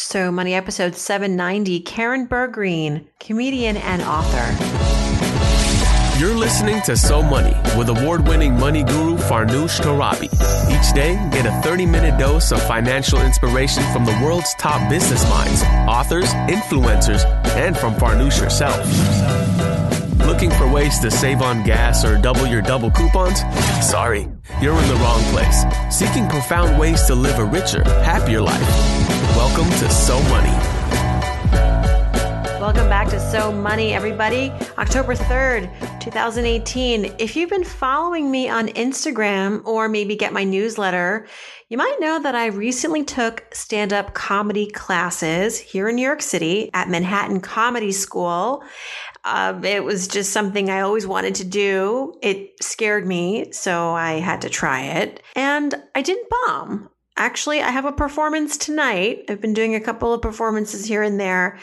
So Money episode 790, Karen Bergreen, comedian and author. You're listening to So Money with award winning money guru Farnoosh Torabi. Each day, get a 30 minute dose of financial inspiration from the world's top business minds, authors, influencers, and from Farnoosh herself. Looking for ways to save on gas or double your double coupons? Sorry, you're in the wrong place. Seeking profound ways to live a richer, happier life. Welcome to So Money. Welcome back to So Money, everybody. October 3rd, 2018. If you've been following me on Instagram or maybe get my newsletter, you might know that I recently took stand up comedy classes here in New York City at Manhattan Comedy School. Uh, it was just something I always wanted to do. It scared me, so I had to try it. And I didn't bomb. Actually, I have a performance tonight. I've been doing a couple of performances here and there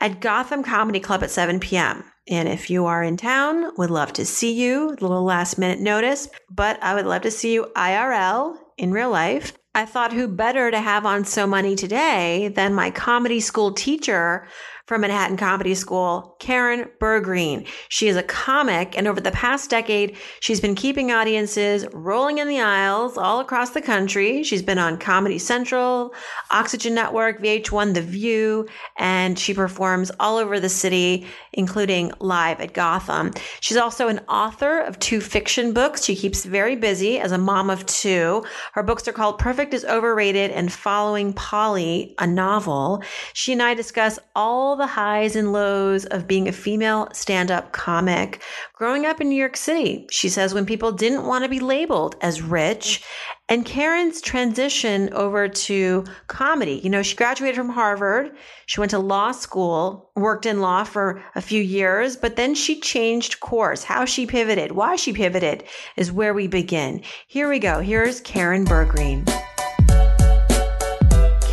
at Gotham Comedy Club at 7 p.m. And if you are in town, would love to see you. A little last minute notice, but I would love to see you IRL in real life. I thought who better to have on So Money today than my comedy school teacher from Manhattan Comedy School, Karen Bergreen. She is a comic, and over the past decade, she's been keeping audiences rolling in the aisles all across the country. She's been on Comedy Central, Oxygen Network, VH1, The View, and she performs all over the city, including live at Gotham. She's also an author of two fiction books. She keeps very busy as a mom of two. Her books are called Perfect is Overrated and Following Polly, a novel. She and I discuss all the highs and lows of being a female stand up comic growing up in New York City. She says when people didn't want to be labeled as rich, and Karen's transition over to comedy. You know, she graduated from Harvard, she went to law school, worked in law for a few years, but then she changed course. How she pivoted, why she pivoted is where we begin. Here we go. Here's Karen Bergreen.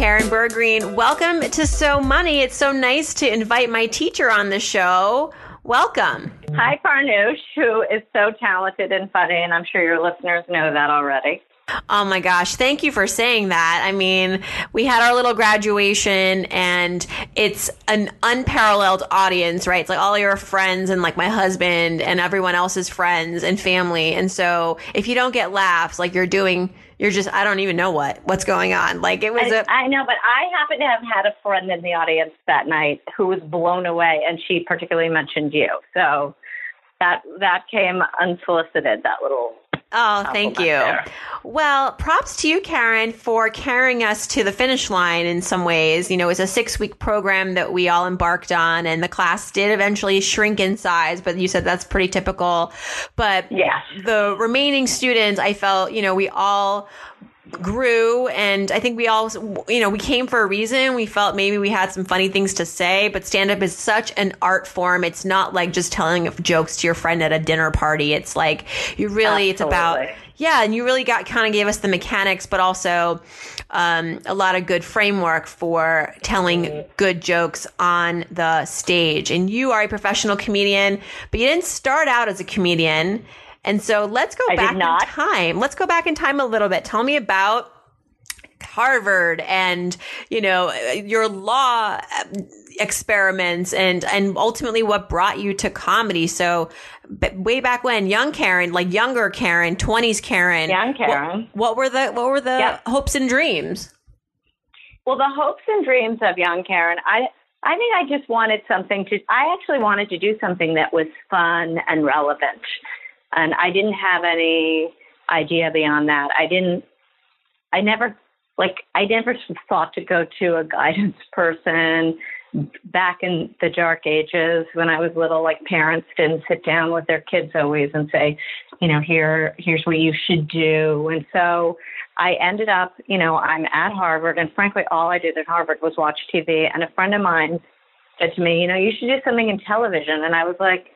Karen Bergreen. Welcome to So Money. It's so nice to invite my teacher on the show. Welcome. Hi, Farnoosh, who is so talented and funny, and I'm sure your listeners know that already. Oh my gosh, thank you for saying that. I mean, we had our little graduation and it's an unparalleled audience, right? It's like all your friends and like my husband and everyone else's friends and family. And so if you don't get laughs, like you're doing you're just I don't even know what what's going on. Like it was I, a I know, but I happen to have had a friend in the audience that night who was blown away, and she particularly mentioned you. So that that came unsolicited. That little Oh, thank you. There. Well, props to you, Karen, for carrying us to the finish line in some ways. You know, it's a six week program that we all embarked on, and the class did eventually shrink in size, but you said that's pretty typical. But yeah. the remaining students, I felt, you know, we all grew and I think we all you know we came for a reason. We felt maybe we had some funny things to say but stand up is such an art form. It's not like just telling jokes to your friend at a dinner party. It's like you really Absolutely. it's about yeah and you really got kind of gave us the mechanics but also um, a lot of good framework for telling good jokes on the stage. And you are a professional comedian but you didn't start out as a comedian and so let's go I back in time. Let's go back in time a little bit. Tell me about Harvard and, you know, your law um, experiments and and ultimately what brought you to comedy. So way back when, young Karen, like younger Karen, 20s Karen. Young Karen. What, what were the what were the yep. hopes and dreams? Well, the hopes and dreams of young Karen, I I think I just wanted something to I actually wanted to do something that was fun and relevant and I didn't have any idea beyond that. I didn't, I never, like, I never thought to go to a guidance person back in the dark ages when I was little, like parents didn't sit down with their kids always and say, you know, here, here's what you should do. And so I ended up, you know, I'm at Harvard and frankly, all I did at Harvard was watch TV. And a friend of mine said to me, you know, you should do something in television. And I was like,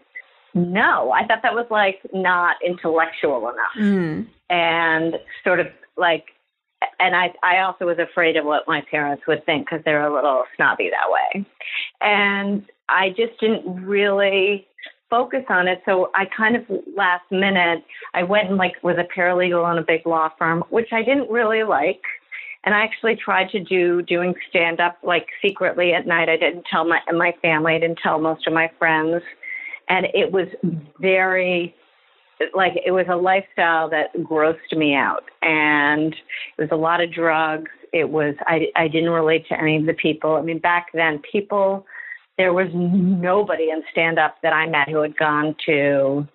no, I thought that was like not intellectual enough. Mm. And sort of like, and I, I also was afraid of what my parents would think because they're a little snobby that way. And I just didn't really focus on it. So I kind of last minute, I went and like was a paralegal in a big law firm, which I didn't really like. and I actually tried to do doing stand up like secretly at night. I didn't tell my my family. I didn't tell most of my friends, and it was very like it was a lifestyle that grossed me out. And it was a lot of drugs. It was i i didn't relate to any of the people. I mean back then people there was nobody in stand up that i met who had gone to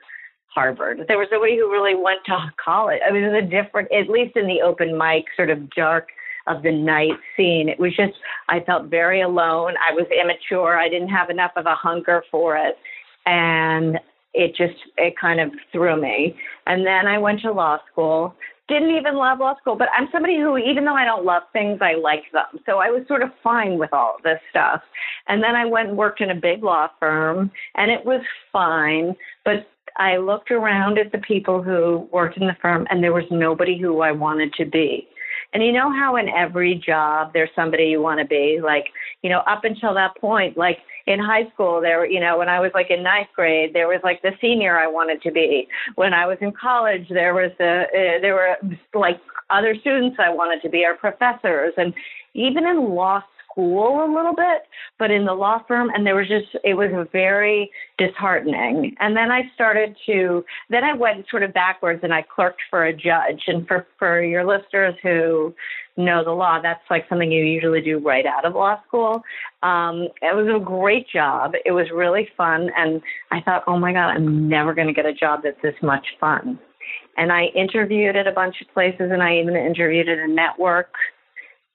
harvard. There was nobody who really went to college. I mean it was a different at least in the open mic sort of dark of the night scene. It was just i felt very alone. I was immature. I didn't have enough of a hunger for it and it just it kind of threw me. And then I went to law school. Didn't even love law school, but I'm somebody who, even though I don't love things, I like them. So I was sort of fine with all this stuff. And then I went and worked in a big law firm, and it was fine. But I looked around at the people who worked in the firm, and there was nobody who I wanted to be. And you know how in every job there's somebody you want to be? Like, you know, up until that point, like in high school there were you know when i was like in ninth grade there was like the senior i wanted to be. When i was in college there was the uh, there were like other students i wanted to be or professors. And even in law school a little bit, but in the law firm, and there was just, it was very disheartening. And then I started to, then I went sort of backwards and I clerked for a judge. And for, for your listeners who know the law, that's like something you usually do right out of law school. Um, it was a great job. It was really fun. And I thought, oh my God, I'm never going to get a job that's this much fun. And I interviewed at a bunch of places and I even interviewed at a network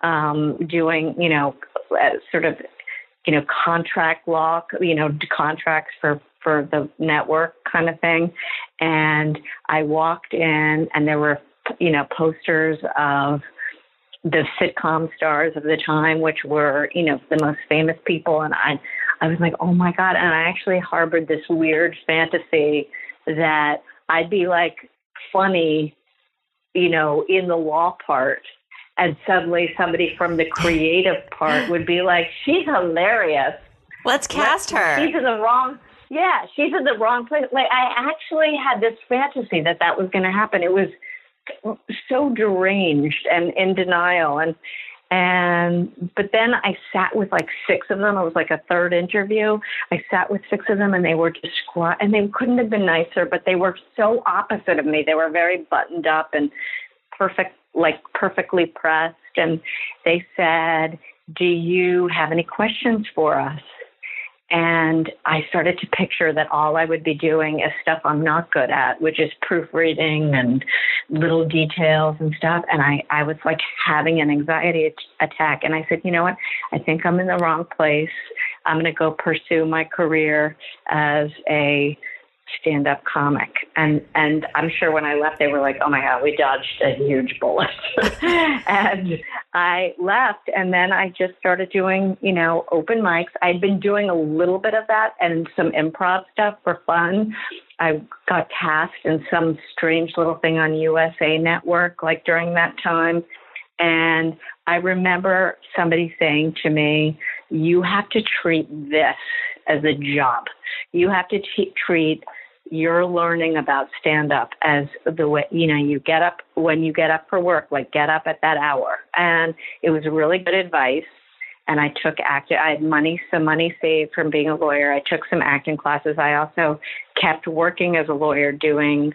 um, doing, you know, uh, sort of, you know, contract law, you know, contracts for for the network kind of thing. And I walked in, and there were, you know, posters of the sitcom stars of the time, which were, you know, the most famous people. And I, I was like, oh my god! And I actually harbored this weird fantasy that I'd be like funny, you know, in the law part and suddenly somebody from the creative part would be like, "She's hilarious. Let's cast her." She's in the wrong. Yeah, she's in the wrong place. Like I actually had this fantasy that that was going to happen. It was so deranged and in denial and and but then I sat with like six of them. It was like a third interview. I sat with six of them, and they were just squat, and they couldn't have been nicer. But they were so opposite of me. They were very buttoned up and perfect like perfectly pressed. And they said, Do you have any questions for us? And I started to picture that all I would be doing is stuff I'm not good at, which is proofreading and little details and stuff. And I, I was like having an anxiety attack. And I said, you know what? I think I'm in the wrong place. I'm going to go pursue my career as a stand up comic. And and I'm sure when I left they were like, Oh my god, we dodged a huge bullet and I left and then I just started doing, you know, open mics. I'd been doing a little bit of that and some improv stuff for fun. I got cast in some strange little thing on USA Network like during that time. And I remember somebody saying to me, You have to treat this as a job. You have to t- treat your learning about stand up as the way you know you get up when you get up for work like get up at that hour. And it was really good advice and i took acting i had money some money saved from being a lawyer. I took some acting classes. I also kept working as a lawyer doing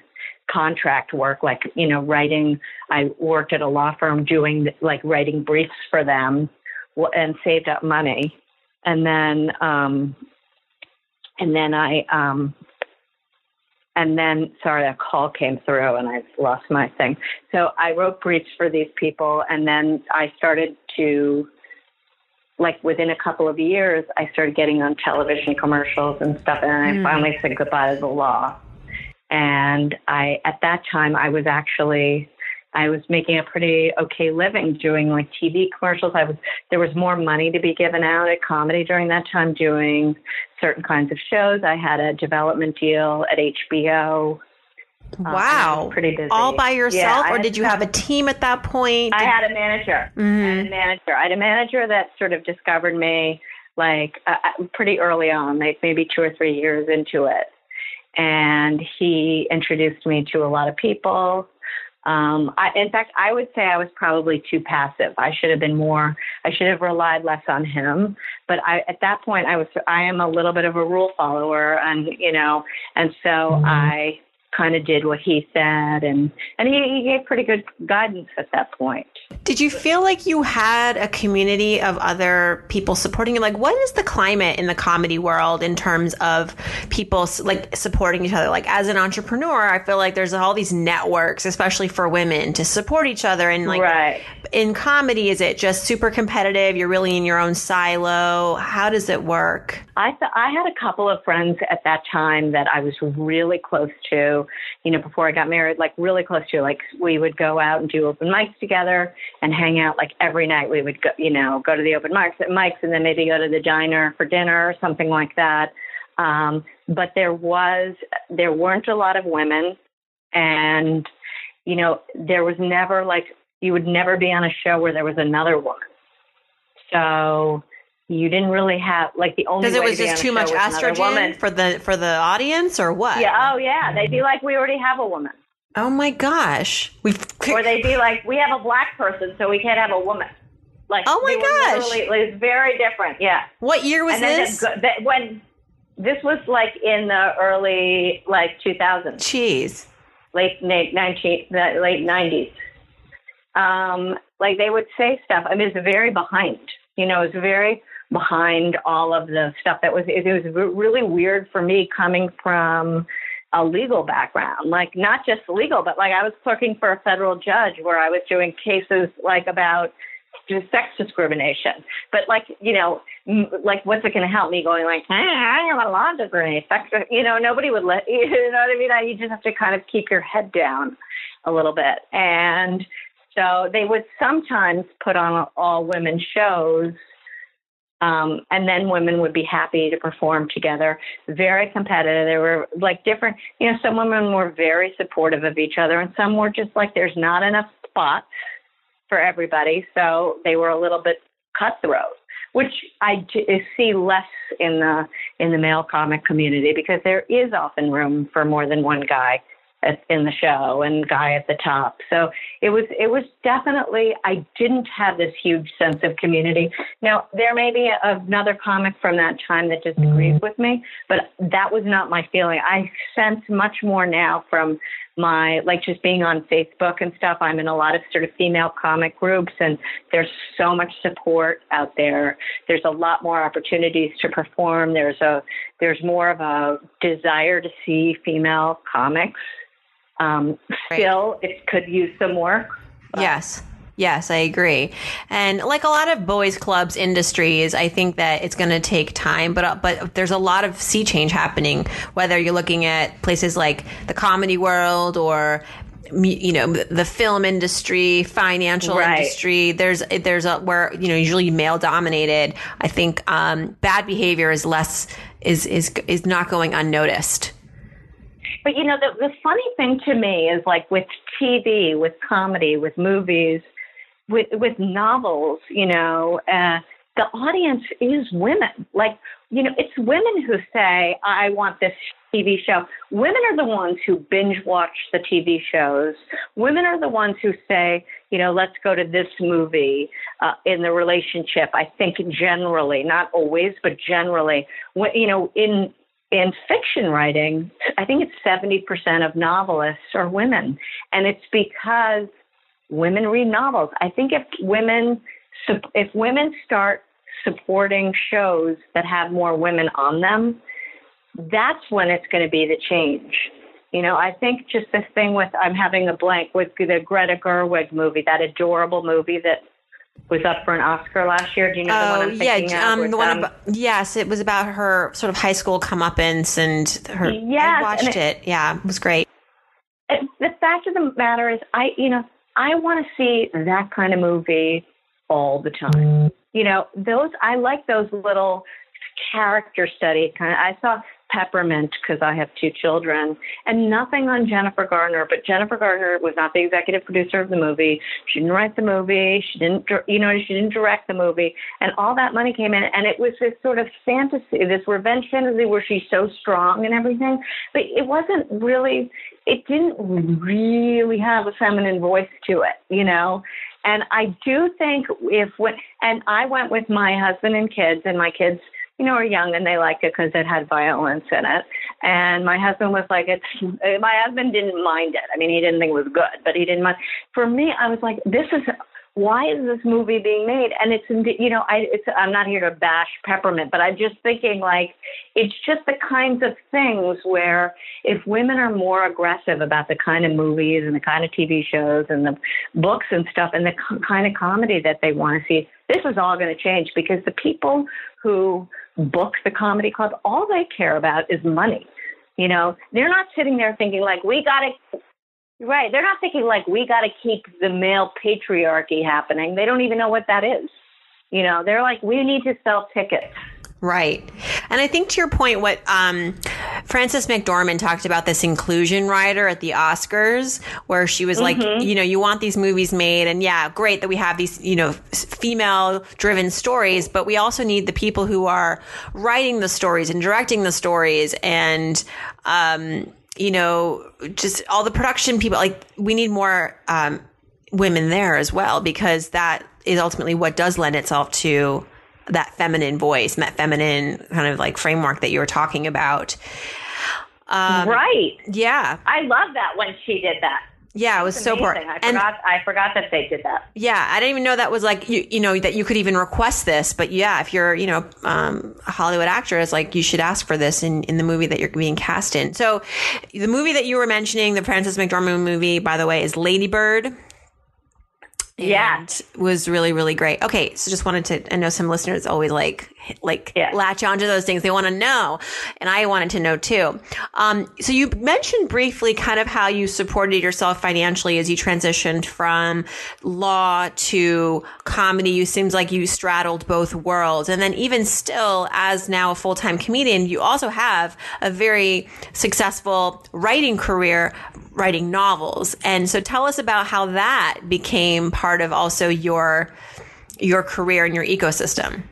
contract work like you know writing. I worked at a law firm doing like writing briefs for them and saved up money. And then um and then i um and then, sorry, a call came through and I've lost my thing. So I wrote briefs for these people, and then I started to, like, within a couple of years, I started getting on television commercials and stuff, and I mm. finally said goodbye to the law. And I, at that time, I was actually I was making a pretty okay living doing like TV commercials. I was there was more money to be given out at comedy during that time doing certain kinds of shows. I had a development deal at HBO. Um, wow. Um, pretty busy. All by yourself yeah, or did you have a team at that point? I had a manager. Mm-hmm. I had a manager. I had a manager that sort of discovered me like uh, uh, pretty early on, like maybe 2 or 3 years into it. And he introduced me to a lot of people Um, I, in fact, I would say I was probably too passive. I should have been more. I should have relied less on him. But I, at that point, I was. I am a little bit of a rule follower, and you know, and so mm-hmm. I kind of did what he said and and he, he, gave pretty good guidance at that point. Did you feel like you had a community of other people supporting you? Like what is the climate in the comedy world in terms of people like supporting each other? Like as an entrepreneur i feel like there's all these networks especially for women to support each other and like right. In comedy is it just super competitive you're really in your own silo how does it work i th- i had a couple of friends at that time that i was really close to you know, before I got married, like really close to, like we would go out and do open mics together and hang out like every night. We would go, you know, go to the open mics, at mics and then maybe go to the diner for dinner or something like that. Um, but there was, there weren't a lot of women and, you know, there was never like, you would never be on a show where there was another woman. So, you didn't really have like the only because it was just too much estrogen for the for the audience or what? Yeah oh yeah. They'd be like we already have a woman. Oh my gosh. We or they'd be like we have a black person so we can't have a woman. Like oh my gosh. it's very different yeah. What year was and this? the, the, when this was like in the early like 2000s jeez. Late 19 the late 90s um like they would say stuff i mean it's very behind you know it's very behind all of the stuff that was it was really weird for me coming from a legal background like not just legal but like i was clerking for a federal judge where i was doing cases like about sex discrimination. But like you know like what's it going to help me going like hey, i have a law degree. Sex you know nobody would let you know what i mean? I, you just have to kind of keep your head down a little bit. And so they would sometimes put on all women shows um, and then women would be happy to perform together. Very competitive. There were like different, you know, some women were very supportive of each other, and some were just like, there's not enough spots for everybody, so they were a little bit cutthroat, which I see less in the in the male comic community because there is often room for more than one guy in the show and guy at the top. So it was it was definitely I didn't have this huge sense of community. Now there may be another comic from that time that disagrees mm-hmm. with me, but that was not my feeling. I sense much more now from my like just being on Facebook and stuff. I'm in a lot of sort of female comic groups and there's so much support out there. There's a lot more opportunities to perform. There's a there's more of a desire to see female comics um, still, right. it could use some work. Yes. Yes, I agree. And like a lot of boys clubs industries, I think that it's going to take time, but uh, but there's a lot of sea change happening whether you're looking at places like the comedy world or you know the film industry financial right. industry there's there's a where you know usually male dominated i think um, bad behavior is less is is is not going unnoticed but you know, the, the funny thing to me is like with TV, with comedy, with movies, with with novels, you know, uh, the audience is women. Like, you know, it's women who say, "I want this TV show." Women are the ones who binge watch the TV shows. Women are the ones who say, you know, let's go to this movie uh, in the relationship. I think generally, not always, but generally, when, you know, in in fiction writing, I think it's 70% of novelists are women. And it's because women read novels. I think if women if women start supporting shows that have more women on them, that's when it's going to be the change. You know, I think just this thing with I'm having a blank with the Greta Gerwig movie, that adorable movie that was up for an Oscar last year. Do you know oh, the one I'm thinking yeah, um, of? the one um, about, yes, it was about her sort of high school comeuppance and her. Yes, I watched it, it, Yeah, it was great. It, the fact of the matter is, I you know I want to see that kind of movie all the time. You know, those I like those little character study kind of. I saw peppermint because I have two children, and nothing on Jennifer Garner. But Jennifer Garner was not the executive producer of the movie. She didn't write the movie. She didn't, you know, she didn't direct the movie. And all that money came in, and it was this sort of fantasy, this revenge fantasy where she's so strong and everything. But it wasn't really. It didn't really have a feminine voice to it, you know. And I do think if when and I went with my husband and kids, and my kids you know, are young and they like it because it had violence in it. And my husband was like, it's, uh, my husband didn't mind it. I mean, he didn't think it was good, but he didn't mind. For me, I was like, this is, why is this movie being made? And it's, you know, I, it's, I'm not here to bash Peppermint, but I'm just thinking like, it's just the kinds of things where if women are more aggressive about the kind of movies and the kind of TV shows and the books and stuff and the kind of comedy that they want to see, this is all going to change because the people who book the comedy club, all they care about is money. You know, they're not sitting there thinking like we got to Right. They're not thinking like we got to keep the male patriarchy happening. They don't even know what that is. You know, they're like we need to sell tickets. Right. And I think to your point, what um, Frances McDormand talked about this inclusion rider at the Oscars, where she was mm-hmm. like, you know, you want these movies made, and yeah, great that we have these, you know, female driven stories, but we also need the people who are writing the stories and directing the stories and, um, you know, just all the production people. Like, we need more um, women there as well, because that is ultimately what does lend itself to that feminine voice and that feminine kind of like framework that you were talking about. Um, right. Yeah. I love that when she did that. Yeah, it was so important. I forgot. I forgot that they did that. Yeah, I didn't even know that was like you. You know that you could even request this. But yeah, if you're you know um, a Hollywood actress, like you should ask for this in in the movie that you're being cast in. So, the movie that you were mentioning, the Frances McDormand movie, by the way, is Lady Bird yeah. was really really great. Okay so just wanted to i know some listeners always like like yeah. latch onto those things they want to know and i wanted to know too um, so you mentioned briefly kind of how you supported yourself financially as you transitioned from law to comedy you seems like you straddled both worlds and then even still as now a full-time comedian you also have a very successful writing career writing novels. And so tell us about how that became part of also your your career and your ecosystem.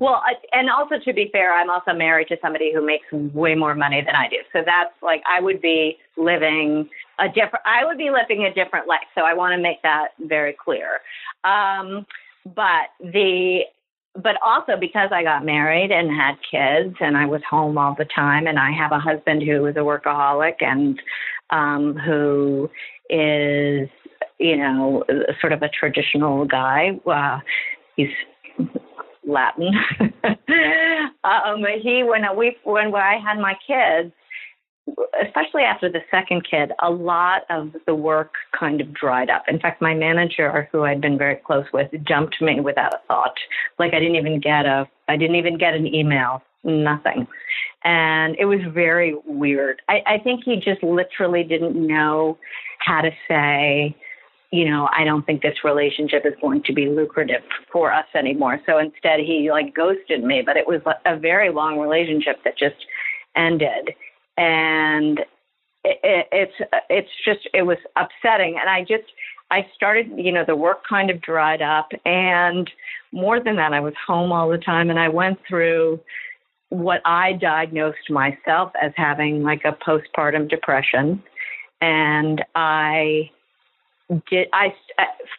Well, and also to be fair, I'm also married to somebody who makes way more money than I do. So that's like I would be living a different I would be living a different life. So I want to make that very clear. Um, but the but also because I got married and had kids and I was home all the time and I have a husband who is a workaholic and um, who is, you know, sort of a traditional guy. Uh, he's Latin. um, he when we when I had my kids, especially after the second kid, a lot of the work kind of dried up. In fact, my manager, who I'd been very close with, jumped me without a thought. Like I didn't even get a, I didn't even get an email, nothing. And it was very weird. I, I think he just literally didn't know how to say, you know, I don't think this relationship is going to be lucrative for us anymore. So instead, he like ghosted me. But it was a very long relationship that just ended and it, it, it's it's just it was upsetting and i just i started you know the work kind of dried up and more than that i was home all the time and i went through what i diagnosed myself as having like a postpartum depression and i did I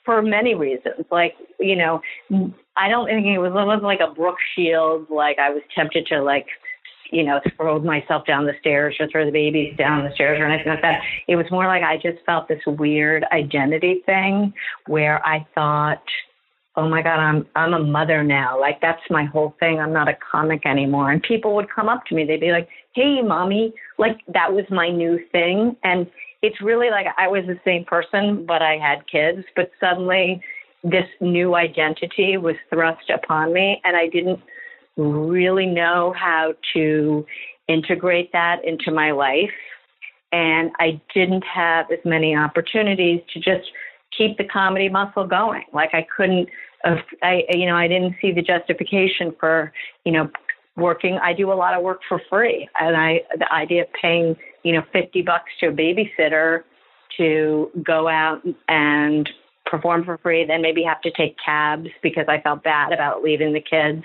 for many reasons like you know I don't think it was it wasn't like a Brooke Shields like I was tempted to like you know, throw myself down the stairs or throw the babies down the stairs or anything like that. It was more like I just felt this weird identity thing where I thought, oh my God, I'm I'm a mother now. Like that's my whole thing. I'm not a comic anymore. And people would come up to me. They'd be like, Hey, mommy, like that was my new thing. And it's really like I was the same person, but I had kids. But suddenly this new identity was thrust upon me and I didn't really know how to integrate that into my life. And I didn't have as many opportunities to just keep the comedy muscle going. Like I couldn't, uh, I, you know, I didn't see the justification for, you know, working. I do a lot of work for free, and I the idea of paying you know fifty bucks to a babysitter to go out and perform for free, then maybe have to take cabs because I felt bad about leaving the kids,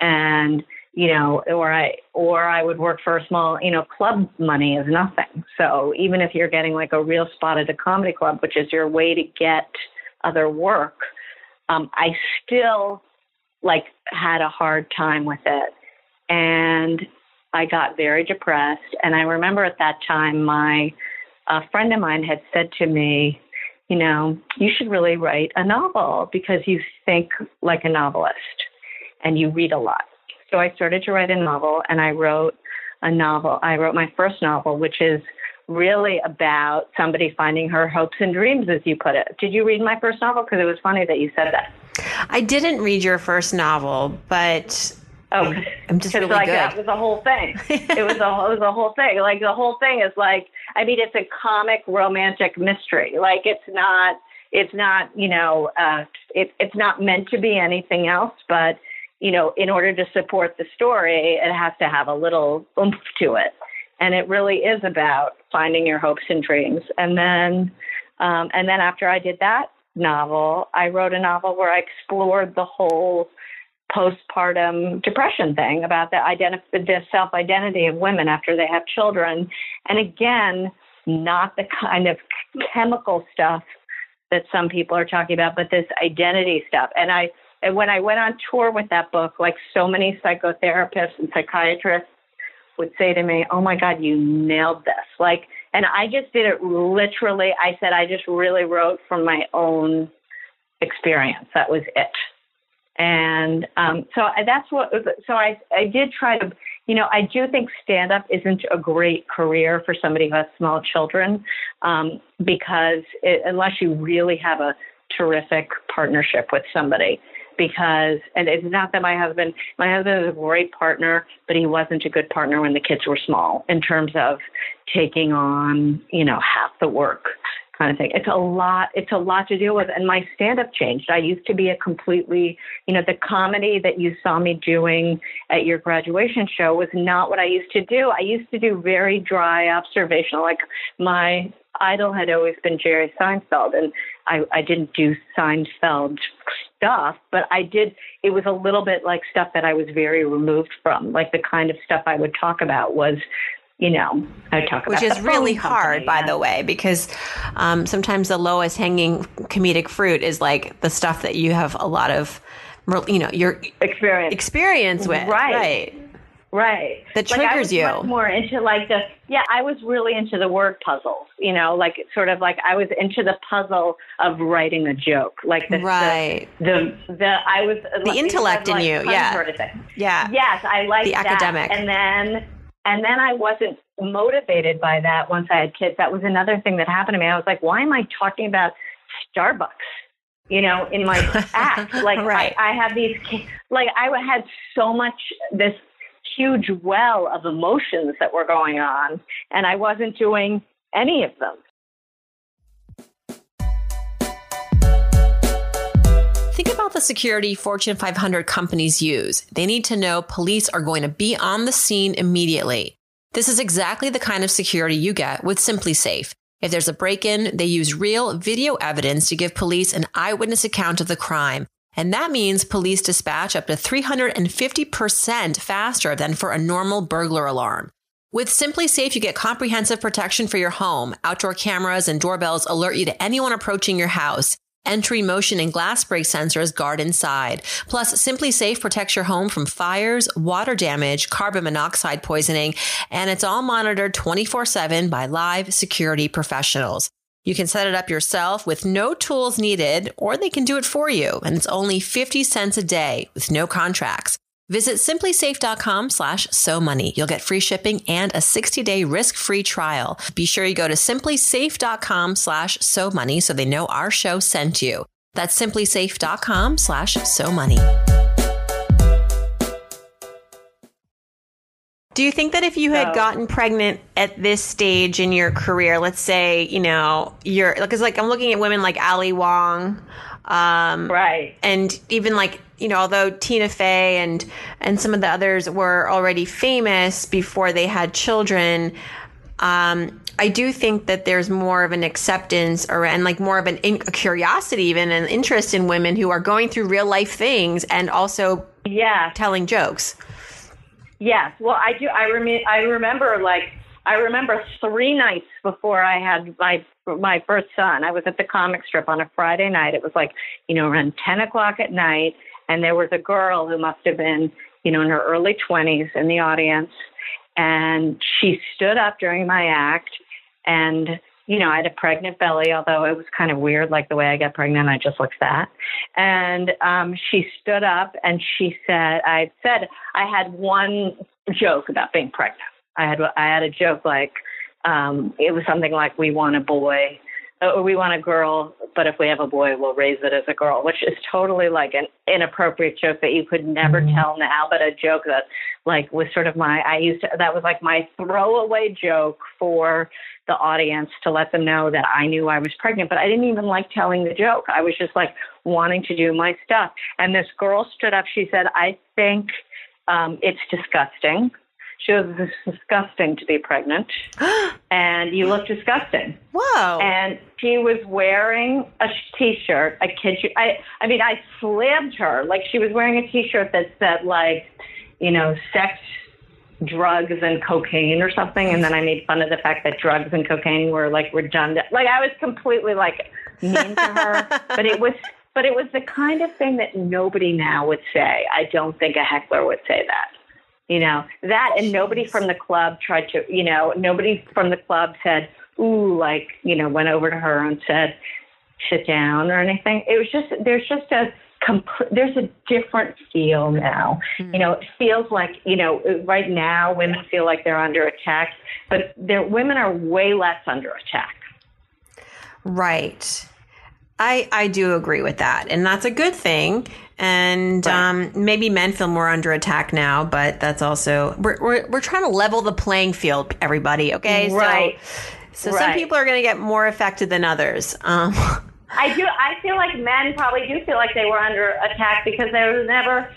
and you know, or I or I would work for a small, you know, club money is nothing. So even if you're getting like a real spot at a comedy club, which is your way to get other work, um, I still like had a hard time with it. And I got very depressed. And I remember at that time, my a friend of mine had said to me, you know, you should really write a novel because you think like a novelist and you read a lot. So I started to write a novel and I wrote a novel. I wrote my first novel, which is really about somebody finding her hopes and dreams, as you put it. Did you read my first novel? Because it was funny that you said that. I didn't read your first novel, but Oh, I'm just really like good. that was the whole thing. it was a it was a whole thing. Like the whole thing is like I mean it's a comic romantic mystery. Like it's not it's not you know uh, it, it's not meant to be anything else. But you know in order to support the story, it has to have a little oomph to it. And it really is about finding your hopes and dreams. And then um, and then after I did that novel, I wrote a novel where I explored the whole postpartum depression thing about the identity, the self identity of women after they have children. And again, not the kind of chemical stuff that some people are talking about, but this identity stuff. And I, and when I went on tour with that book, like so many psychotherapists and psychiatrists would say to me, "Oh my God, you nailed this!" Like, and I just did it literally. I said I just really wrote from my own experience. That was it. And um, so that's what. So I I did try to. You know, I do think stand up isn't a great career for somebody who has small children um, because it, unless you really have a terrific partnership with somebody because and it's not that my husband my husband is a great partner but he wasn't a good partner when the kids were small in terms of taking on you know half the work kind of thing. It's a lot. It's a lot to deal with. And my stand up changed. I used to be a completely, you know, the comedy that you saw me doing at your graduation show was not what I used to do. I used to do very dry observational. Like my idol had always been Jerry Seinfeld, and I, I didn't do Seinfeld stuff, but I did. It was a little bit like stuff that I was very removed from. Like the kind of stuff I would talk about was you know, I talk about. Which is really hard, by the way, because um, sometimes the lowest hanging comedic fruit is like the stuff that you have a lot of, you know, your experience experience with, right, right. Right. That triggers like you. more into like the yeah, I was really into the word puzzles, you know, like sort of like I was into the puzzle of writing a joke. Like the right. the the, the I was the like, intellect in like you, yeah. Sort of thing. Yeah. Yes, I like the that. academic. And then and then I wasn't motivated by that once I had kids. That was another thing that happened to me. I was like, why am I talking about Starbucks? You know, in my act, like right. I, I have these, like I had so much this huge well of emotions that were going on, and I wasn't doing any of them. Think about the security Fortune 500 companies use. They need to know police are going to be on the scene immediately. This is exactly the kind of security you get with SimpliSafe. If there's a break in, they use real video evidence to give police an eyewitness account of the crime. And that means police dispatch up to 350% faster than for a normal burglar alarm. With SimpliSafe, you get comprehensive protection for your home. Outdoor cameras and doorbells alert you to anyone approaching your house. Entry, motion, and glass break sensors guard inside. Plus, SimpliSafe protects your home from fires, water damage, carbon monoxide poisoning, and it's all monitored 24 7 by live security professionals. You can set it up yourself with no tools needed, or they can do it for you, and it's only 50 cents a day with no contracts. Visit simplisafe.com slash so money. You'll get free shipping and a 60 day risk free trial. Be sure you go to simplisafe.com slash so money so they know our show sent you. That's simplisafe.com slash so money. Do you think that if you had gotten pregnant at this stage in your career, let's say, you know, you're because like I'm looking at women like Ali Wong, um, right, and even like you know, although Tina Fey and and some of the others were already famous before they had children, um, I do think that there's more of an acceptance or and like more of an in, a curiosity, even an interest in women who are going through real life things and also yeah. telling jokes. Yes. Well, I do. I rem- I remember like I remember three nights before I had my my first son. I was at the comic strip on a Friday night. It was like you know around ten o'clock at night, and there was a girl who must have been you know in her early twenties in the audience, and she stood up during my act and you know, I had a pregnant belly, although it was kind of weird, like the way I got pregnant, I just looked fat. And um, she stood up and she said, I said I had one joke about being pregnant. I had I had a joke like um, it was something like we want a boy or we want a girl, but if we have a boy, we'll raise it as a girl, which is totally like an inappropriate joke that you could never mm-hmm. tell now, but a joke that like was sort of my I used to that was like my throwaway joke for the audience to let them know that I knew I was pregnant, but I didn't even like telling the joke. I was just like wanting to do my stuff. And this girl stood up. She said, I think um, it's disgusting. She goes, It's disgusting to be pregnant. and you look disgusting. Whoa. And she was wearing a t shirt. I kid you. I, I mean, I slammed her. Like she was wearing a t shirt that said, like, you know, sex drugs and cocaine or something and then I made fun of the fact that drugs and cocaine were like redundant. Like I was completely like mean to her, but it was but it was the kind of thing that nobody now would say. I don't think a heckler would say that. You know, that and nobody from the club tried to, you know, nobody from the club said, "Ooh, like, you know, went over to her and said, sit down or anything." It was just there's just a Comp- there's a different feel now. Mm-hmm. You know, it feels like you know right now women feel like they're under attack, but their women are way less under attack. Right. I I do agree with that, and that's a good thing. And right. um, maybe men feel more under attack now, but that's also we're we're, we're trying to level the playing field, everybody. Okay, right. So, so right. some people are going to get more affected than others. Um, I do. I feel like men probably do feel like they were under attack because there was never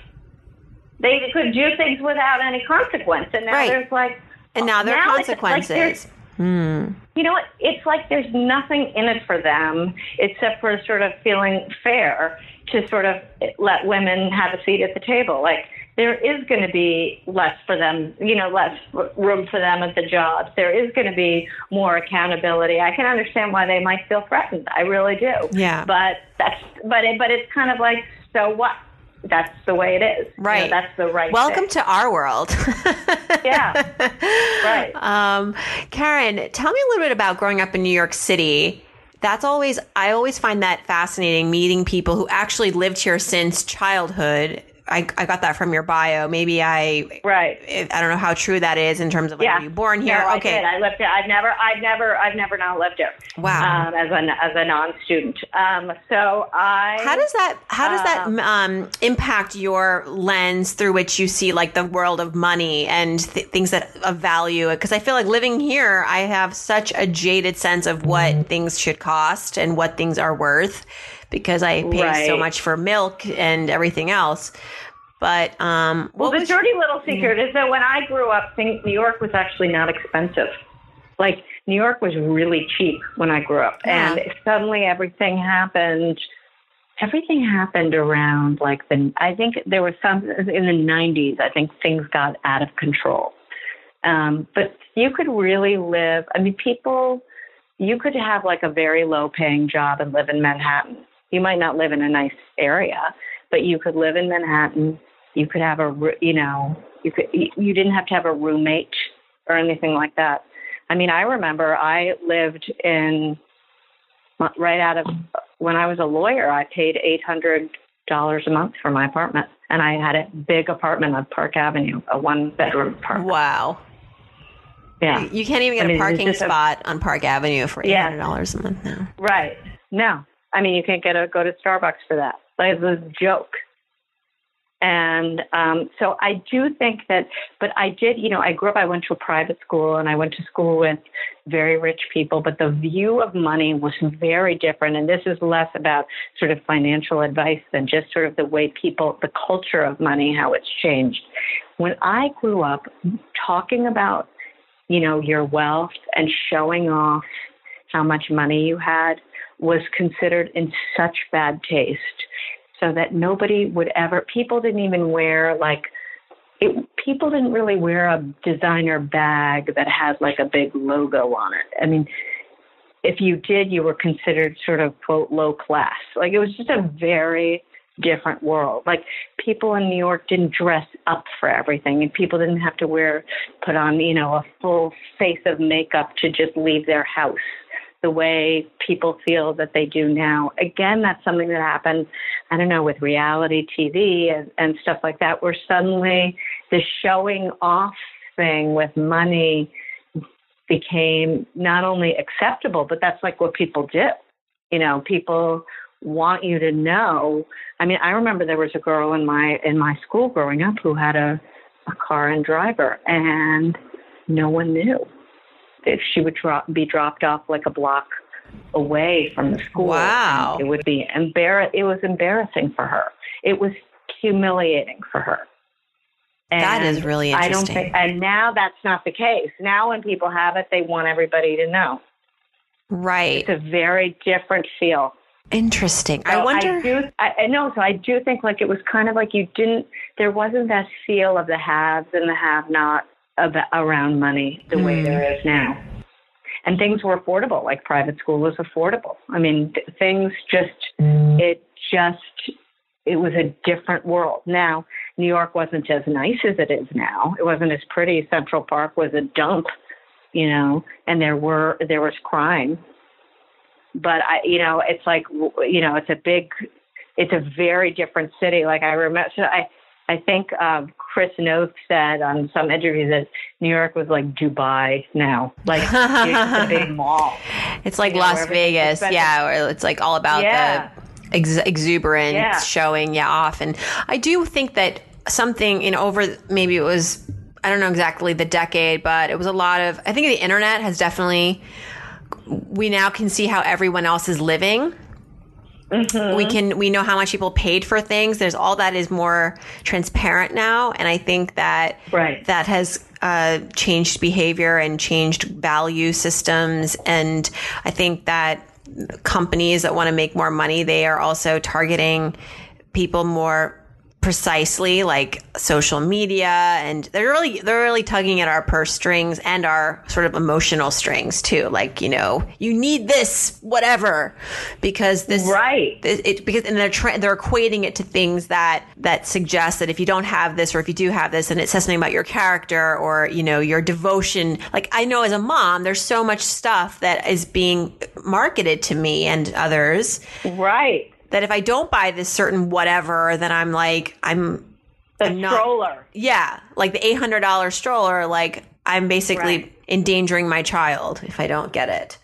they could do things without any consequence, and now right. there's like and now there are consequences. Like hmm. You know? It's like there's nothing in it for them except for sort of feeling fair to sort of let women have a seat at the table. Like there is going to be less for them, you know, less room for them at the jobs. There is going to be more accountability. I can understand why they might feel threatened. I really do. Yeah. But that's but it, but it's kind of like so what? That's the way it is. Right. You know, that's the right. Welcome thing. to our world. yeah. Right. Um, Karen, tell me a little bit about growing up in New York City that's always I always find that fascinating meeting people who actually lived here since childhood I, I got that from your bio. Maybe I right. I don't know how true that is in terms of like, yeah. were you born here? No, okay, I. I lived here. I've never, I've never, I've never not lived here. Wow. Um, as a as a non-student. Um, so I. How does that How does that um, um, impact your lens through which you see like the world of money and th- things that of value? Because I feel like living here, I have such a jaded sense of what mm-hmm. things should cost and what things are worth because I pay right. so much for milk and everything else. But um, well, the dirty little secret is that when I grew up, New York was actually not expensive. Like New York was really cheap when I grew up, yeah. and suddenly everything happened. Everything happened around like the. I think there was some in the '90s. I think things got out of control. Um, but you could really live. I mean, people. You could have like a very low paying job and live in Manhattan. You might not live in a nice area, but you could live in Manhattan you could have a, you know, you could, you didn't have to have a roommate or anything like that. I mean, I remember I lived in uh, right out of when I was a lawyer. I paid eight hundred dollars a month for my apartment, and I had a big apartment on Park Avenue, a one bedroom apartment. Wow. Yeah. You can't even get I mean, a parking spot a, on Park Avenue for eight hundred dollars a month now. Right. No. I mean, you can't get a go to Starbucks for that. Like it's a joke. And um, so I do think that, but I did, you know, I grew up, I went to a private school and I went to school with very rich people, but the view of money was very different. And this is less about sort of financial advice than just sort of the way people, the culture of money, how it's changed. When I grew up talking about, you know, your wealth and showing off how much money you had was considered in such bad taste so that nobody would ever people didn't even wear like it, people didn't really wear a designer bag that had like a big logo on it. I mean, if you did, you were considered sort of quote low class. Like it was just a very different world. Like people in New York didn't dress up for everything, and people didn't have to wear put on you know a full face of makeup to just leave their house the way people feel that they do now. Again, that's something that happened, I don't know, with reality TV and, and stuff like that, where suddenly the showing off thing with money became not only acceptable, but that's like what people do. You know, people want you to know. I mean, I remember there was a girl in my in my school growing up who had a a car and driver and no one knew if she would drop, be dropped off like a block away from the school. Wow. It would be embar- it was embarrassing for her. It was humiliating for her. And that is really interesting. I don't think, and now that's not the case. Now, when people have it, they want everybody to know. Right. It's a very different feel. Interesting. So I wonder. I do. I know. So I do think like it was kind of like you didn't. There wasn't that feel of the haves and the have-not about, around money the mm. way there hmm. now. And things were affordable, like private school was affordable. I mean, th- things just, mm. it just, it was a different world. Now, New York wasn't as nice as it is now. It wasn't as pretty. Central Park was a dump, you know, and there were, there was crime. But I, you know, it's like, you know, it's a big, it's a very different city. Like I remember, so I, I think um, Chris Noth said on some interview that New York was like Dubai now, like it's a big mall. It's like Las Vegas, yeah, where it's like all about yeah. the ex- exuberance yeah. showing yeah off. And I do think that something in over maybe it was I don't know exactly the decade, but it was a lot of I think the internet has definitely we now can see how everyone else is living Mm-hmm. We can we know how much people paid for things. There's all that is more transparent now, and I think that right. that has uh, changed behavior and changed value systems. And I think that companies that want to make more money, they are also targeting people more precisely like social media and they're really they're really tugging at our purse strings and our sort of emotional strings too. Like you know you need this whatever because this right. it, it because and they're tra- they're equating it to things that that suggest that if you don't have this or if you do have this and it says something about your character or you know your devotion. Like I know as a mom there's so much stuff that is being marketed to me and others. Right that if I don't buy this certain whatever, then I'm like, I'm the I'm stroller. Not, yeah, like the eight hundred dollar stroller. Like I'm basically right. endangering my child if I don't get it.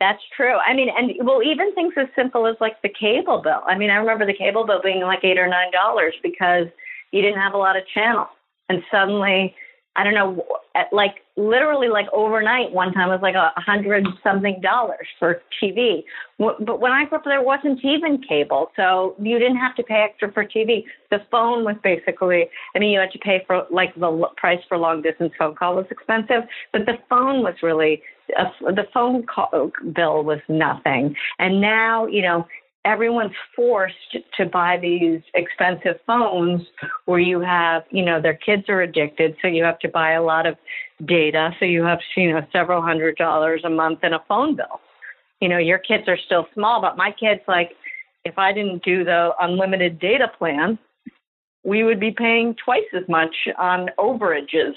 That's true. I mean, and well, even things as simple as like the cable bill. I mean, I remember the cable bill being like eight or nine dollars because you didn't have a lot of channels, and suddenly I don't know, like literally like overnight. One time it was like a hundred something dollars for TV. But when I grew up, there wasn't even cable, so you didn't have to pay extra for TV. The phone was basically, I mean, you had to pay for like the price for long distance phone call was expensive, but the phone was really uh, the phone call bill was nothing. And now, you know, everyone's forced to buy these expensive phones where you have, you know, their kids are addicted, so you have to buy a lot of data, so you have, you know, several hundred dollars a month in a phone bill. You know, your kids are still small, but my kids like if I didn't do the unlimited data plan, we would be paying twice as much on overages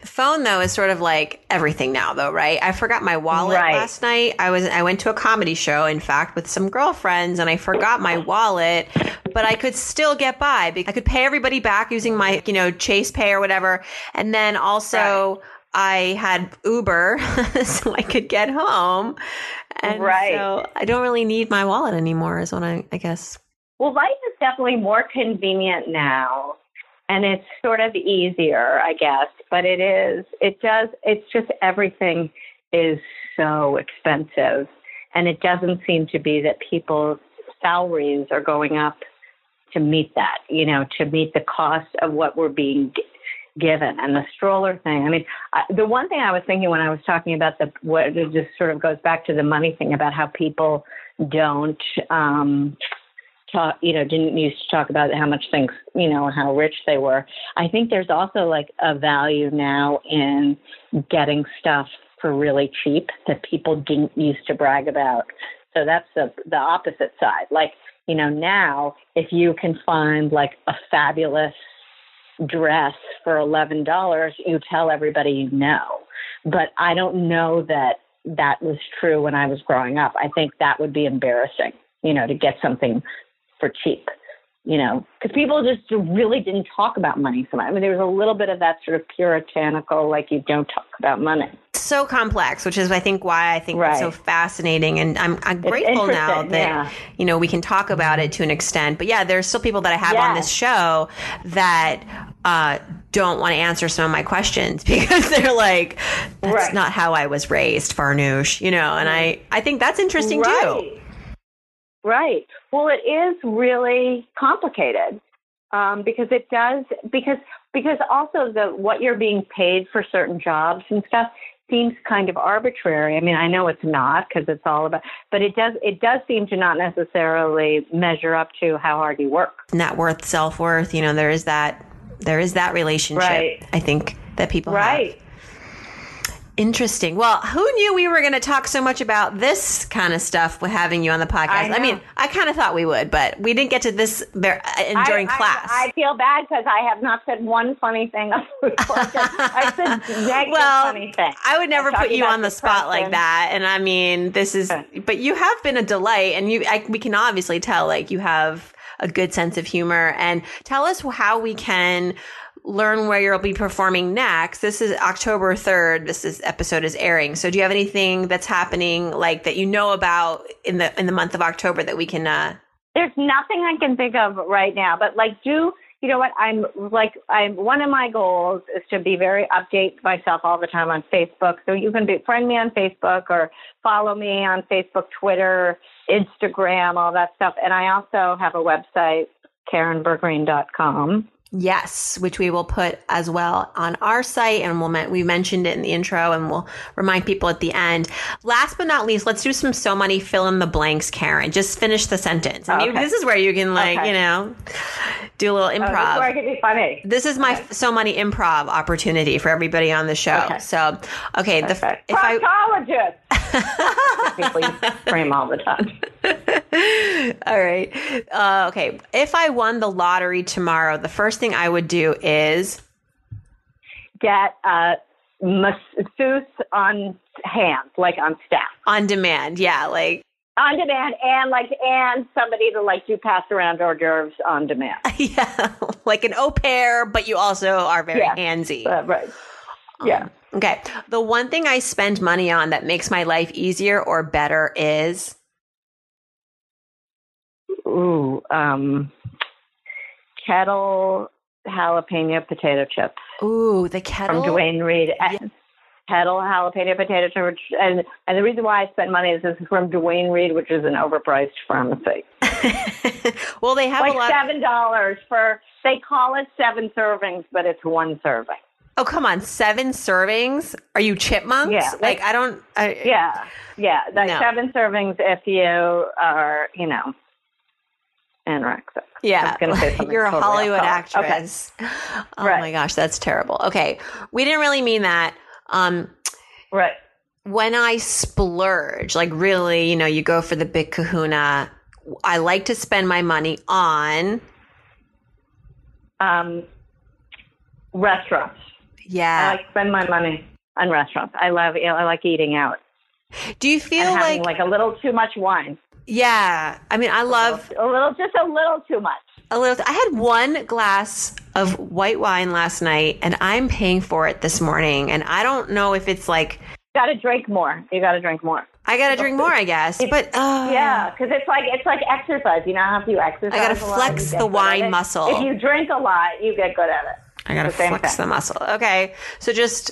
the phone though is sort of like everything now though, right? I forgot my wallet right. last night. I was I went to a comedy show in fact with some girlfriends and I forgot my wallet, but I could still get by. I could pay everybody back using my, you know, Chase Pay or whatever. And then also right. I had Uber so I could get home. And right. so I don't really need my wallet anymore is what I I guess Well, life is definitely more convenient now and it's sort of easier, I guess, but it is, it does, it's just everything is so expensive. And it doesn't seem to be that people's salaries are going up to meet that, you know, to meet the cost of what we're being given and the stroller thing. I mean, I, the one thing I was thinking when I was talking about the what it just sort of goes back to the money thing about how people don't um talk, you know, didn't used to talk about how much things, you know, how rich they were. I think there's also like a value now in getting stuff for really cheap that people didn't used to brag about. So that's the the opposite side. Like, you know, now if you can find like a fabulous dress for $11, you tell everybody you know. But I don't know that that was true when I was growing up. I think that would be embarrassing, you know, to get something for cheap, you know, because people just really didn't talk about money so much. I mean, there was a little bit of that sort of puritanical, like you don't talk about money. So complex, which is I think why I think right. it's so fascinating, and I'm I'm grateful now that yeah. you know we can talk about it to an extent. But yeah, there's still people that I have yes. on this show that uh, don't want to answer some of my questions because they're like, that's right. not how I was raised, Farnoosh, you know, and I, I think that's interesting right. too. Right. Well, it is really complicated um, because it does because because also the what you're being paid for certain jobs and stuff seems kind of arbitrary. I mean, I know it's not because it's all about, but it does it does seem to not necessarily measure up to how hard you work. Net worth, self worth. You know, there is that there is that relationship. Right. I think that people right. Have. Interesting. Well, who knew we were going to talk so much about this kind of stuff with having you on the podcast? I, I mean, I kind of thought we would, but we didn't get to this there, uh, during I, class. I, feel bad because I have not said one funny thing. I said negative well, funny thing. I would never put you on the spot like that. And I mean, this is, but you have been a delight, and you, we can obviously tell like you have a good sense of humor. And tell us how we can learn where you'll be performing next. This is October 3rd. This is episode is airing. So do you have anything that's happening like that you know about in the in the month of October that we can uh There's nothing I can think of right now, but like do you know what I'm like I'm one of my goals is to be very update myself all the time on Facebook. So you can be me on Facebook or follow me on Facebook, Twitter, Instagram, all that stuff. And I also have a website, karenbergreen.com. Yes, which we will put as well on our site, and we'll we mentioned it in the intro, and we'll remind people at the end. Last but not least, let's do some so money fill in the blanks, Karen. Just finish the sentence. I mean, okay. this is where you can like okay. you know do a little improv. Oh, this is where be funny. This is my okay. so money improv opportunity for everybody on the show. So, okay, the if Proctologist. I people frame all the time. all right. Uh, okay, if I won the lottery tomorrow, the first thing I would do is get a masseuse on hand, like on staff. On demand, yeah, like on demand and like and somebody to like do pass around hors d'oeuvres on demand. yeah, like an au pair, but you also are very yeah. handsy. Uh, right. Um, yeah. Okay. The one thing I spend money on that makes my life easier or better is. Ooh, um, kettle jalapeno potato chips. Ooh, the kettle from Duane Reade. Kettle jalapeno potato chips, and and the reason why I spent money is this is from Duane Reade, which is an overpriced pharmacy. well, they have like a lot seven dollars for. They call it seven servings, but it's one serving. Oh come on, seven servings? Are you chipmunks? Yeah, like I don't. I, yeah, yeah, like no. seven servings if you are, you know, anorexic. Yeah, you're a Hollywood actress. Okay. Oh right. my gosh, that's terrible. Okay, we didn't really mean that. Um, right. When I splurge, like really, you know, you go for the big kahuna. I like to spend my money on um, restaurants. Yeah, I like spend my money on restaurants. I love. I like eating out. Do you feel like like a little too much wine? Yeah, I mean, I love a little, just a little too much. A little. I had one glass of white wine last night, and I'm paying for it this morning. And I don't know if it's like got to drink more. You got to drink more. I gotta drink more, I guess. But uh, Yeah, because it's like it's like exercise. You know how you exercise, I gotta a lot, flex the wine muscle. If you drink a lot, you get good at it. I gotta The flex thing. the muscle. Okay, so just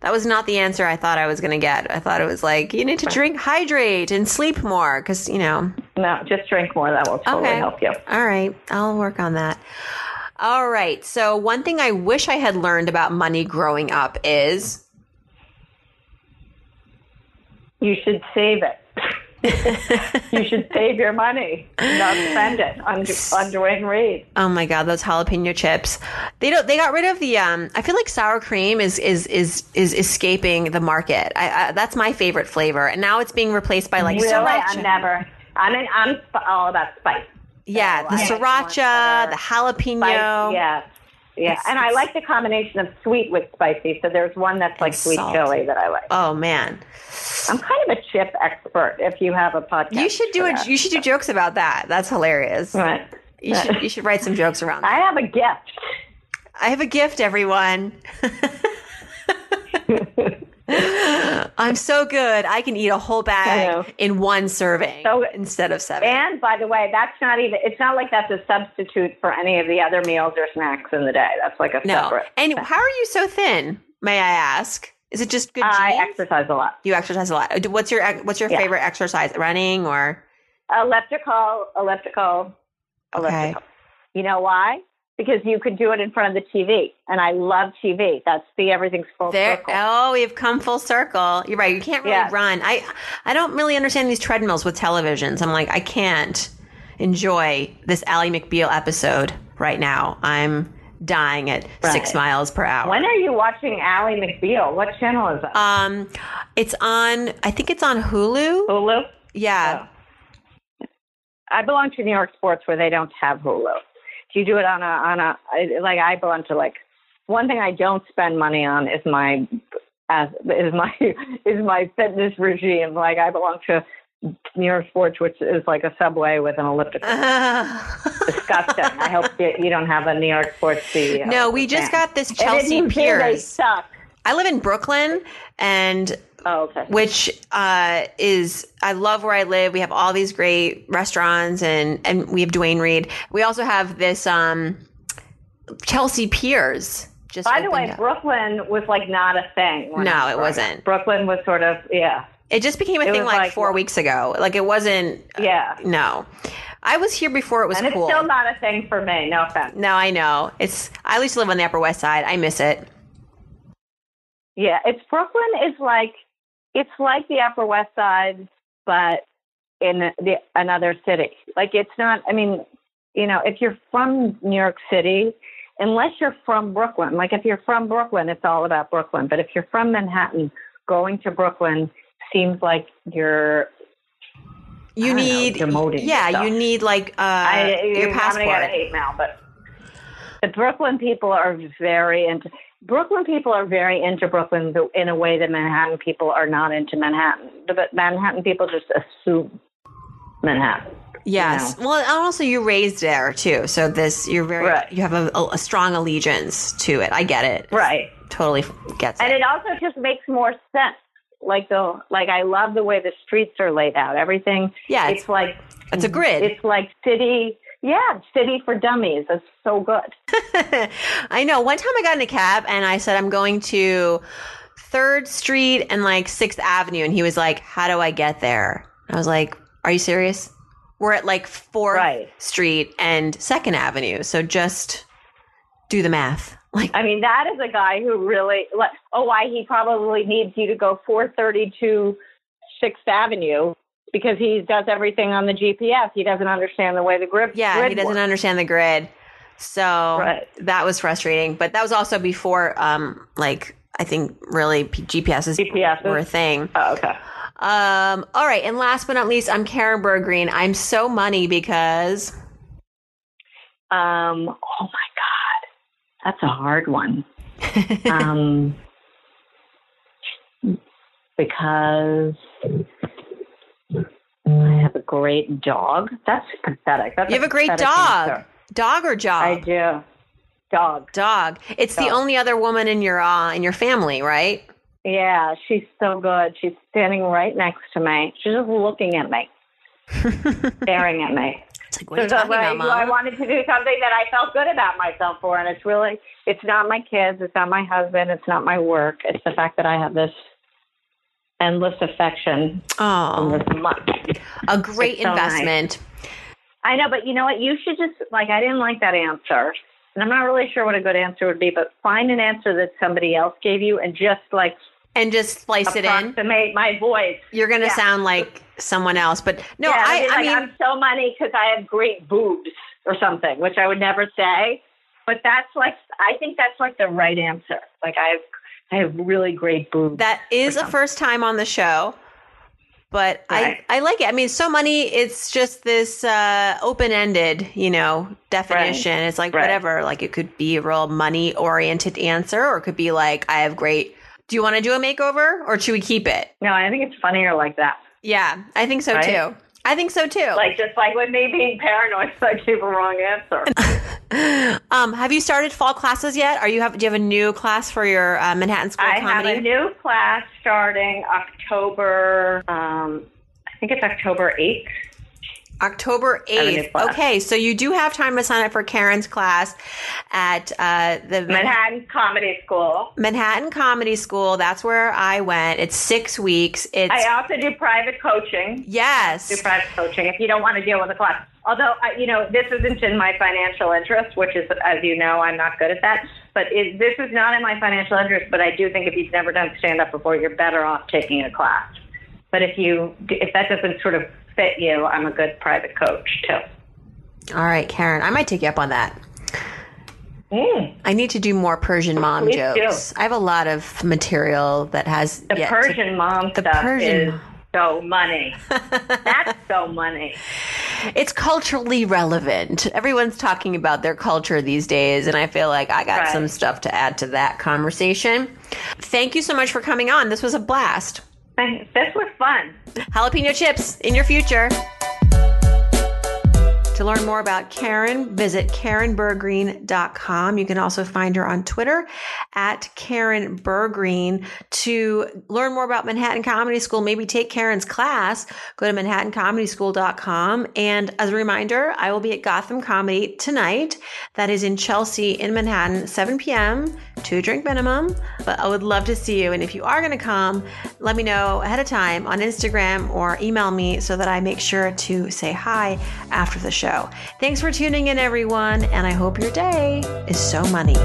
that was not the answer I thought I was gonna get. I thought it was like you need to drink, hydrate, and sleep more because you know. No, just drink more. That will totally Okay. help you. All right, I'll work on that. All right. So one thing I wish I had learned about money growing up is You should save it. You should save your money, and not spend it on, on Duane Reade. Oh my god, those jalapeno chips. They don't. They got rid of the. Um, I feel like sour cream is is is is escaping the market. I, I, that's my favorite flavor, and now it's being replaced by like really, sriracha. I'm never. I mean, I'm all about spice. yeah, the I sriracha, the jalapeno. Spice, yeah. Yeah, It's- and I like the combination of sweet with spicy. So there's one that's like sweet salt. chili that I like. Oh man, I'm kind of a chip expert. If you have a podcast, you should do it. that. You should do jokes about that. That's hilarious. Right. You should. You should write some jokes around. That. I have a gift. I have a gift, everyone. I'm so good. I can eat a whole bag in one serving So- instead of seven. And by the way, that's not even. It's not like that's a substitute for any of the other meals or snacks in the day. That's like a no. separate. And how are you so thin? May I ask? Is it just good I exercise a lot. you exercise a lot. Uh, What's your What's your Yeah. favorite exercise? Running or Elliptical, elliptical, elliptical. You know why? Because you could do it in front of the TV, and I love TV. That's the everything's full there? circle. Oh, we've come full circle. You're right. You can't really Yes. run. I I don't really understand these treadmills with televisions. I'm like I can't enjoy this Ally McBeal episode right now. I'm dying at six miles per hour. When are you watching Ally McBeal? What channel is that? um, it's on. I think it's on Hulu. Hulu. Yeah. I belong to New York Sports where they don't have Hulu. Do you do it on a on a like I belong to like one thing I don't spend money on is my as is my is my fitness regime. Like I belong to New York Sports, which is like a subway with an elliptical. Disgusting. I hope you, you don't have a New York Sports CEO. no, uh, we just fan. got this Chelsea Piers. suck. I live in Brooklyn, and Oh, okay. which uh, is I love where I live. We have all these great restaurants, and and we have Duane Reade. We also have this um, Chelsea Piers. Just By the way, up. Brooklyn was like not a thing. No, it wasn't. Brooklyn was sort of yeah, it just became a it thing like, like- four weeks ago. Like it wasn't. yeah. No, I was here before it was And it's cool. still not a thing for me. No offense. no, I know. It's. I used to live on the Upper West Side. I miss it. Yeah, it's Brooklyn is like it's like the Upper West Side, but in the another city. Like it's not. I mean, you know, if you're from New York City, unless you're from Brooklyn, like if you're from Brooklyn, it's all about Brooklyn. But if you're from Manhattan, going to Brooklyn seems like you're. You know, need. demoting yeah, yourself. you need like uh, I, your I'm passport. gonna get a hate mail, but the Brooklyn people are very into. Brooklyn people are very into Brooklyn in a way that Manhattan people are not into Manhattan. But Manhattan people just assume Manhattan. Yes. Well, and also you raised there too, so this you're very Right. you have a, a strong allegiance to it. I get it. Right. Totally gets And it. it also just makes more sense. Like the like I love the way the streets are laid out. Everything Yeah, it's like It's a grid. it's like city yeah, city for dummies. That's so good. I know. One time I got in a cab and I said I'm going to Third Street and like Sixth Avenue, and he was like, "How do I get there?" I was like, "Are you serious? We're at like Fourth Right. Street and Second Avenue, so just do the math." Like, I mean, that is a guy who really like. Oh, why he probably needs you to go 432 Sixth Avenue because he does everything on the GPS. He doesn't understand the way the grid. yeah, he doesn't works. understand the grid, so Right. that was frustrating. But that was also before, um, like I think really GPSs GPSs? were a thing. Oh, okay. Um, all right, and last but not least, I'm Karen Bergreen. I'm so money because Um. Oh my God, that's a hard one. um. Because I have a great dog. That's pathetic. That's you have a great dog. answer. Dog or job? I do. Dog. Dog. It's the only other woman in your uh, in your family, right? Yeah, she's so good. She's standing right next to me. She's just looking at me, staring at me. It's like, what are you talking I, about, I wanted to do something that I felt good about myself for, and it's really, it's not my kids, it's not my husband, it's not my work. It's the fact that I have this endless affection Oh, this month. a great It's so nice. I know, but you know what? You should just like I didn't like that answer, and I'm not really sure what a good answer would be. But find an answer that somebody else gave you, and just like And just splice it in. approximate my voice. You're going to Yeah. sound like someone else. But no, yeah, I, I like, mean, I'm so money because I have great boobs or something, which I would never say. But that's like I think that's like the right answer. Like I have I have really great boobs. that is a first time on the show. But Right. I, I like it. I mean, so money, it's just this uh, open ended, you know, definition. It's like Right. whatever. Like it could be a real money oriented answer, or it could be like, I have great. Do you want to do a makeover or should we keep it? no, I think it's funnier like that. Yeah, I think so Right? too. I think so too. Like just like with me being paranoid, so I gave a wrong answer. um, have you started fall classes yet? Are you have do you have a new class for your uh, Manhattan School of I Comedy? have a new class starting October. Um, I think it's October eighth. October have a new 8th. Okay, so you do have time to sign up for Karen's class at uh, the Manhattan Comedy School. Manhattan Comedy School. That's where I went. It's six weeks. It's I also do private coaching. Yes. Do private coaching if you don't want to deal with a class. Although, I, you know, this isn't in my financial interest, which is, as you know, I'm not good at that. But it, this is not in my financial interest. But I do think if you've never done stand up before, you're better off taking a class. But if you, if that doesn't sort of fit you, I'm a good private coach too. All right, Karen. I might take you up on that. Mm. I need to do more Persian mom Please jokes. I have a lot of material that has The yet to- Persian mom the stuff Persian- is so money. That's so money. it's culturally relevant. Everyone's talking about their culture these days, and I feel like I got Right. some stuff to add to that conversation. Thank you so much for coming on. This was a blast. This was fun. Jalapeno chips in your future. To learn more about Karen, visit KarenBergreen.com. You can also find her on Twitter at Karen Bergreen. To learn more about Manhattan Comedy School, maybe take Karen's class, go to ManhattanComedySchool.com. And as a reminder, I will be at Gotham Comedy tonight. That is in Chelsea in Manhattan, 7 p.m., two drink minimum. But I would love to see you. And if you are going to come, let me know ahead of time on Instagram or email me so that I make sure to say hi after the show. Thanks for tuning in, everyone. And I hope your day is so money.